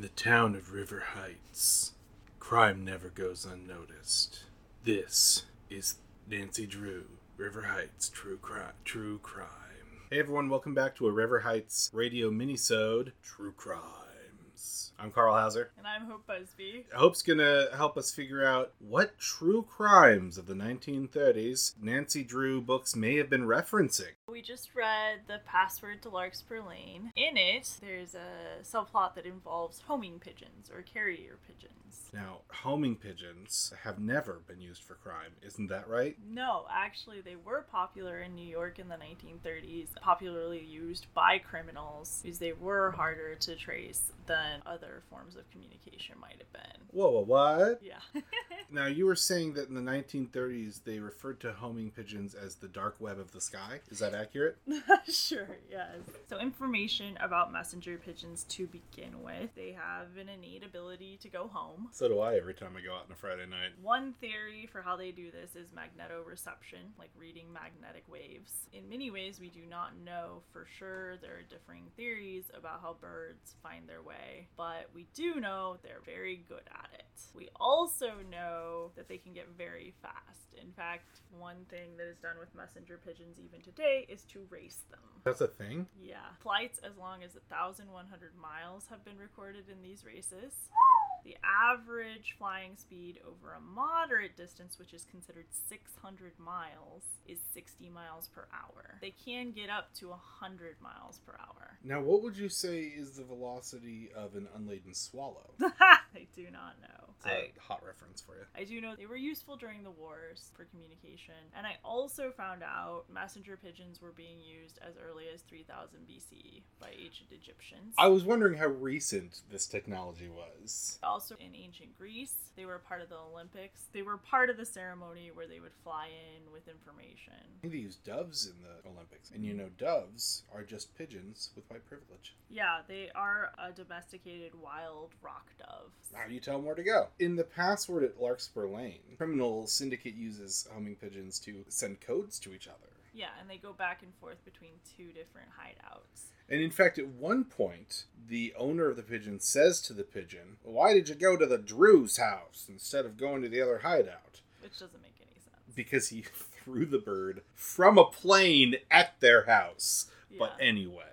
In the town of River Heights, crime never goes unnoticed. This is Nancy Drew, River Heights True Crime. True Crime. Hey everyone, welcome back to a River Heights radio minisode, True Crimes. I'm Carl Hauser. And I'm Hope Busby. Hope's gonna help us figure out what true crimes of the 1930s Nancy Drew books may have been referencing. We just read The Password to Larkspur Lane. In it, there's a subplot that involves homing pigeons or carrier pigeons. Now, homing pigeons have never been used for crime, isn't that right? No, actually, they were popular in New York in the 1930s, popularly used by criminals because they were harder to trace than other forms of communication might have been. Whoa, whoa what? Yeah. Now, you were saying that in the 1930s they referred to homing pigeons as the dark web of the sky. Is that accurate? sure, yes. So, information about messenger pigeons to begin with. They have an innate ability to go home. So do I every time I go out on a Friday night. One theory for how they do this is magnetoreception, like reading magnetic waves. In many ways, we do not know for sure. There are differing theories about how birds find their way, but we do know they're very good at it. We also know that they can get very fast. In fact, one thing that is done with messenger pigeons even today is to race them. That's a thing? Yeah. Flights as long as 1,100 miles have been recorded in these races. The average flying speed over a moderate distance, which is considered 600 miles, is 60 miles per hour. They can get up to 100 miles per hour. Now, what would you say is the velocity of an unladen swallow? I do not know. It's a hot reference for you. I do know they were useful during the wars for communication. And I also found out messenger pigeons were being used as early as 3000 BC by ancient Egyptians. I was wondering how recent this technology was. Also in ancient Greece, they were part of the Olympics. They were part of the ceremony where they would fly in with information. I they use doves in the Olympics. And you know, doves are just pigeons with white privilege. Yeah, they are a domesticated wild rock dove. Now you tell them where to go. In the password at Larkspur Lane, criminal syndicate uses homing pigeons to send codes to each other. Yeah, and they go back and forth between two different hideouts. And in fact, at one point, the owner of the pigeon says to the pigeon, Why did you go to the Drew's house instead of going to the other hideout? Which doesn't make any sense. Because he threw the bird from a plane at their house. Yeah. But anyway.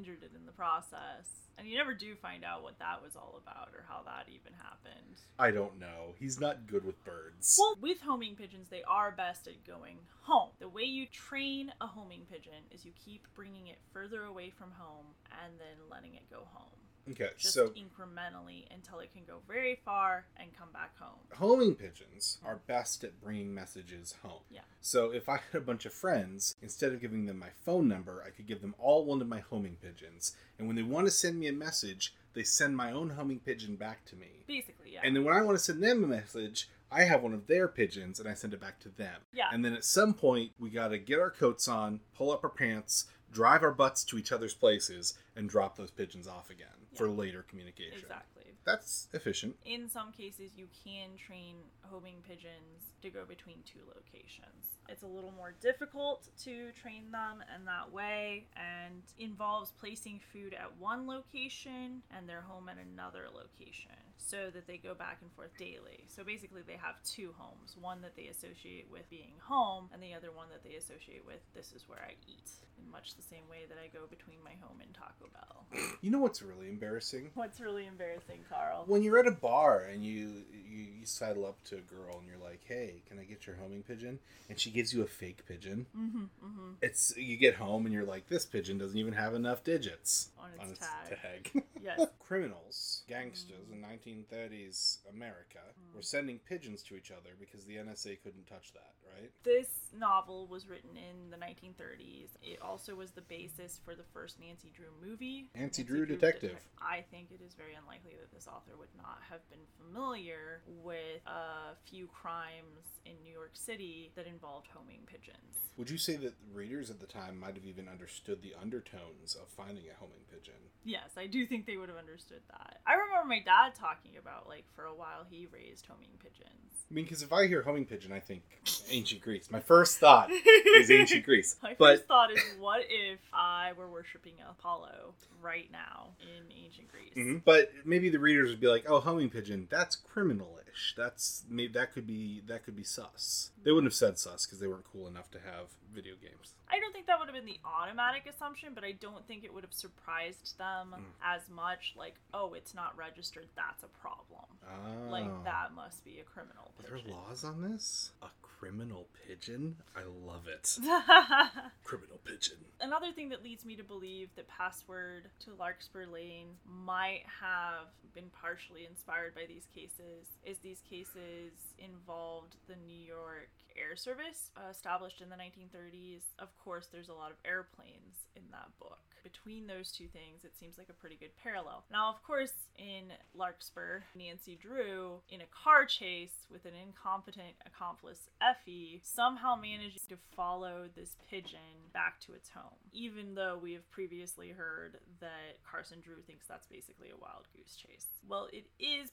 Injured it in the process. And you never do find out what that was all about or how that even happened. I don't know. He's not good with birds. Well, with homing pigeons, they are best at going home. The way you train a homing pigeon is you keep bringing it further away from home and then letting it go home. Okay, Just so incrementally until it can go very far and come back home. homing pigeons are best at bringing messages home. Yeah. So if I had a bunch of friends, instead of giving them my phone number, I could give them all one of my homing pigeons. And when they want to send me a message, they send my own homing pigeon back to me. Basically, yeah. And then when I want to send them a message, I have one of their pigeons and I send it back to them. Yeah. And then at some point, we got to get our coats on, pull up our pants, drive our butts to each other's places, and drop those pigeons off again for later communication. exactly. That's efficient. In some cases, you can train homing pigeons to go between two locations. It's a little more difficult to train them in that way and involves placing food at one location and their home at another location so that they go back and forth daily. So basically, they have two homes one that they associate with being home, and the other one that they associate with this is where I eat, in much the same way that I go between my home and Taco Bell. You know what's really embarrassing? What's really embarrassing, Carl? When you're at a bar and you, you you sidle up to a girl and you're like, "Hey, can I get your homing pigeon?" and she gives you a fake pigeon. Mm-hmm, mm-hmm. It's you get home and you're like, "This pigeon doesn't even have enough digits On its tag. tag." Yes. Criminals, gangsters in 1930s America were hmm. sending pigeons to each other because the NSA couldn't touch that, right? This novel was written in the 1930s. It also was the basis for the first Nancy Drew movie. Nancy Drew Detective. Detec- I think it is very unlikely that this author would not have been familiar with a few crimes in New York City that involved homing pigeons. Would you say that readers at the time might have even understood the undertones of finding a homing pigeon? Yes, I do think they would have understood that. I remember my dad talking about, like, for a while he raised homing pigeons. I mean, because if I hear homing pigeon, I think ancient Greece. My first thought is ancient Greece. My but first thought is, what if I were worshiping Apollo right now in ancient Greece. Mhm. But maybe the readers would be like, "Oh, homing pigeon, that's criminalish. That's maybe that could be that could be sus." They wouldn't have said sus because they weren't cool enough to have video games. I don't think that would have been the automatic assumption, but I don't think it would have surprised them Mm. as much. Like, oh, it's not registered. That's a problem. Oh. Like that must be a criminal Are there pigeon. laws on this? A criminal pigeon? I love it. criminal pigeon. Another thing that leads me to believe that Password to Larkspur Lane might have been partially inspired by these cases is these cases involved the New York Air Service, uh, established in the 1930s. Of course, there's a lot of airplanes in that book. Between those two things, it seems like a pretty good parallel. Now, of course, in Larkspur, Nancy Drew, in a car chase with an incompetent accomplice, Effie, somehow manages to follow this pigeon back to its home, even though we have previously heard that Carson Drew thinks that's basically a wild goose chase. Well, it is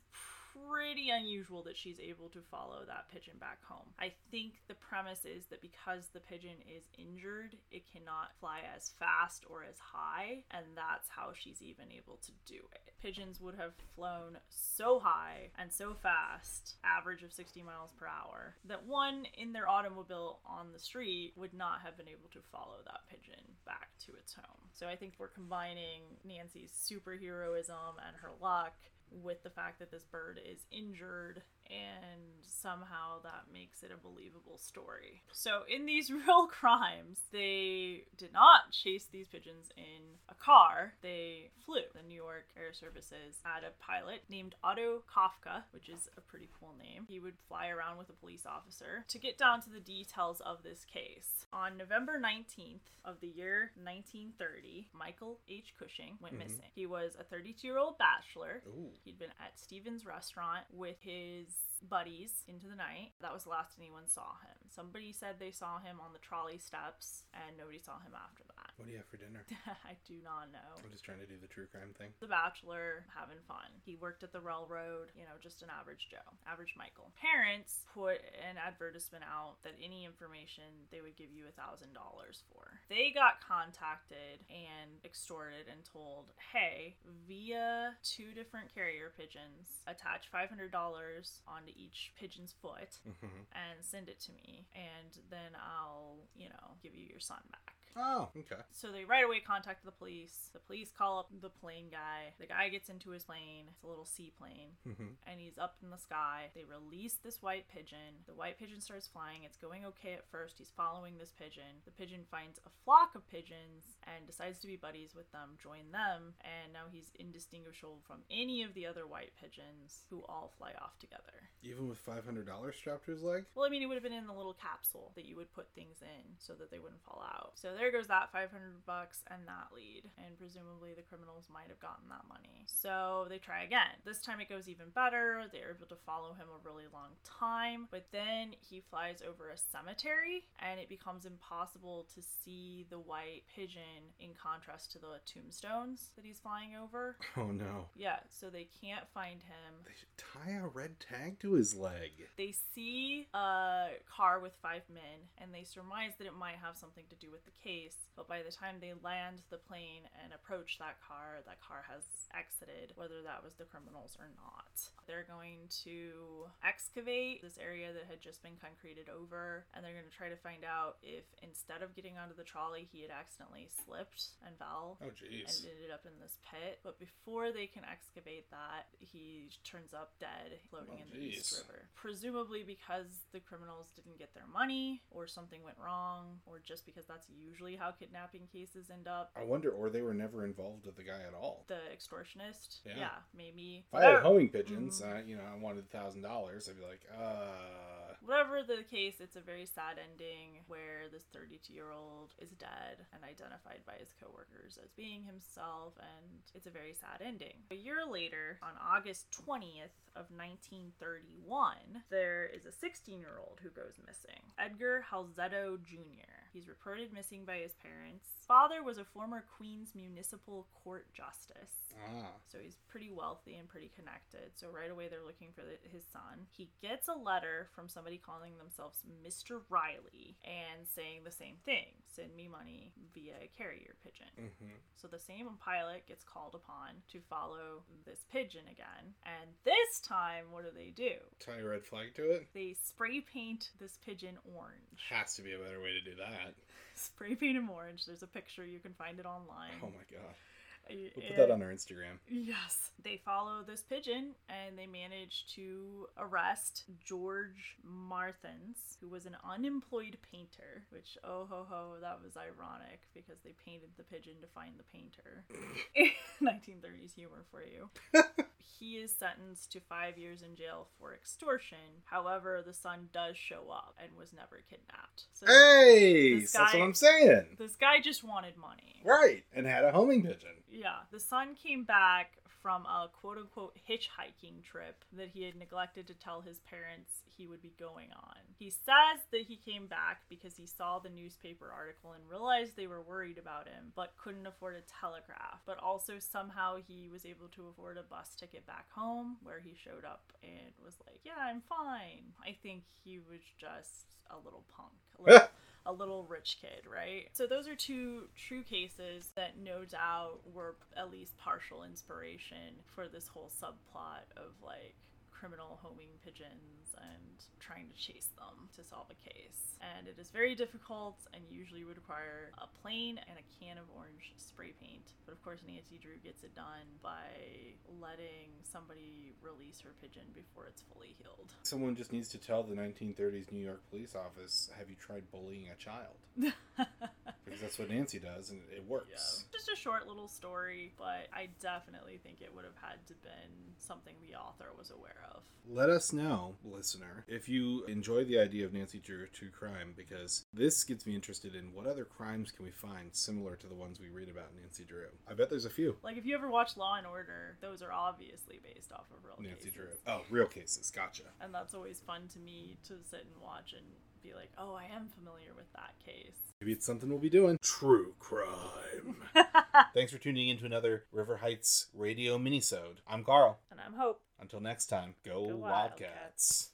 pretty unusual that she's able to follow that pigeon back home. I think the premise is that because the pigeon is injured, it cannot fly as fast or as high, and that's how she's even able to do it. Pigeons would have flown so high and so fast, average of 60 miles per hour, that one in their automobile on the street would not have been able to follow that pigeon back to its home. So I think we're combining Nancy's superheroism and her luck with the fact that this bird is injured and somehow that makes it a believable story. So in these real crimes, they did not chase these pigeons in a car. They flew. The New York Air Services had a pilot named Otto Kafka, which is a pretty cool name. He would fly around with a police officer to get down to the details of this case. On November 19th of the year 1930, Michael H. Cushing went Mhm. missing. He was a 32-year-old bachelor Ooh. He'd been at Steven's restaurant with his buddies into the night. That was the last anyone saw him. Somebody said they saw him on the trolley steps, and nobody saw him after. What do you have for dinner? I do not know. I'm just trying to do the true crime thing. The Bachelor having fun. He worked at the railroad, you know, just an average Joe, average Michael. Parents put an advertisement out that any information they would give you a thousand dollars for. They got contacted and extorted and told, hey, via two different carrier pigeons, attach five hundred dollars onto each pigeon's foot Mhm. and send it to me, and then I'll, you know, give you your son back. Oh, okay. So they right away contact the police. The police call up the plane guy. The guy gets into his plane. It's a little seaplane. Mhm. And he's up in the sky. They release this white pigeon. The white pigeon starts flying. It's going okay at first. He's following this pigeon. The pigeon finds a flock of pigeons and decides to be buddies with them, join them, and now he's indistinguishable from any of the other white pigeons who all fly off together. Even with five hundred dollars strapped to his leg. Well, I mean, it would have been in the little capsule that you would put things in so that they wouldn't fall out. So there goes that 500 bucks and that lead. And presumably the criminals might have gotten that money. So they try again. This time it goes even better. They're able to follow him a really long time. But then he flies over a cemetery and it becomes impossible to see the white pigeon in contrast to the tombstones that he's flying over. Oh no. Yeah, so they can't find him. They tie a red tag to his leg. They see a car with five men and they surmise that it might have something to do with the case, but by the time they land the plane and approach that car, that car has exited, whether that was the criminals or not. They're going to excavate this area that had just been concreted over and they're going to try to find out if instead of getting onto the trolley, he had accidentally slipped and fell Oh and ended up in this pit. But before they can excavate that, he turns up dead, floating Oh, in the East. River. Presumably because the criminals didn't get their money, or something went wrong, or just because that's usually how kidnapping cases end up. I wonder, or they were never involved with the guy at all. The extortionist, Yeah. yeah, maybe. If I had homing pigeons, Mhm. uh, you know, I wanted a thousand dollars. I'd be like, uh, Whatever the case, it's a very sad ending where this 32 year old is dead and identified by his coworkers as being himself, and it's a very sad ending. A year later, on August 20th of 1931, there is a 16 year old who goes missing Edgar Halzetto Jr. He's reported missing by his parents. Father was a former Queens Municipal Court justice. Ah. So he's pretty wealthy and pretty connected. So right away they're looking for the, his son. He gets a letter from somebody calling themselves Mr. Riley and saying the same thing send me money via a carrier pigeon. Mm-hmm. So the same pilot gets called upon to follow this pigeon again. And this time, what do they do? Tie a red flag to it. They spray paint this pigeon orange. Has to be a better way to do that. Spray paint him orange. There's a picture. You can find it online. Oh my god. We'll put that on our Instagram. Yes. They follow this pigeon and they manage to arrest George Marthens, who was an unemployed painter, which, oh ho ho, that was ironic because they painted the pigeon to find the painter. 1930s humor for you. he is sentenced to five years in jail for extortion. However, the son does show up and was never kidnapped. So Hey, This that's what I'm saying. this guy just wanted money. Right, and had a homing pigeon. Yeah, the son came back from a quote unquote hitchhiking trip that he had neglected to tell his parents he would be going on. He says that he came back because he saw the newspaper article and realized they were worried about him, but couldn't afford a telegraph. But also, somehow, he was able to afford a bus ticket back home where he showed up and was like, Yeah, I'm fine. I think he was just a little punk. A little, a little rich kid, right? So those are two true cases that no doubt were at least partial inspiration for this whole subplot of like criminal homing pigeons and trying to chase them to solve a case. And it is very difficult and usually would require a plane and a can of orange spray paint. But of course Nancy Drew gets it done by letting somebody release her pigeon before it's fully healed. Someone just needs to tell the 1930s New York police office, "Have you tried bullying a child?" Because that's what Nancy does, and it Yeah. works. Just a short little story, but I definitely think it would have had to been something the author was aware of. Let us know, listener, if you enjoy the idea of Nancy Drew true crime, because this gets me interested in what other crimes can we find similar to the ones we read about Nancy Drew. I bet there's a few. Like if you ever watch Law and Order, those are obviously based off of real Nancy cases. Drew. Oh, real cases. Gotcha. And that's always fun to me to sit and watch and be like, "Oh, I am familiar with that case." Maybe it's something we'll be doing. True crime. Thanks for tuning in to another River Heights radio minisode. I'm Carl. and I'm Hope. Until next time, go, Go Wildcats. Wildcats.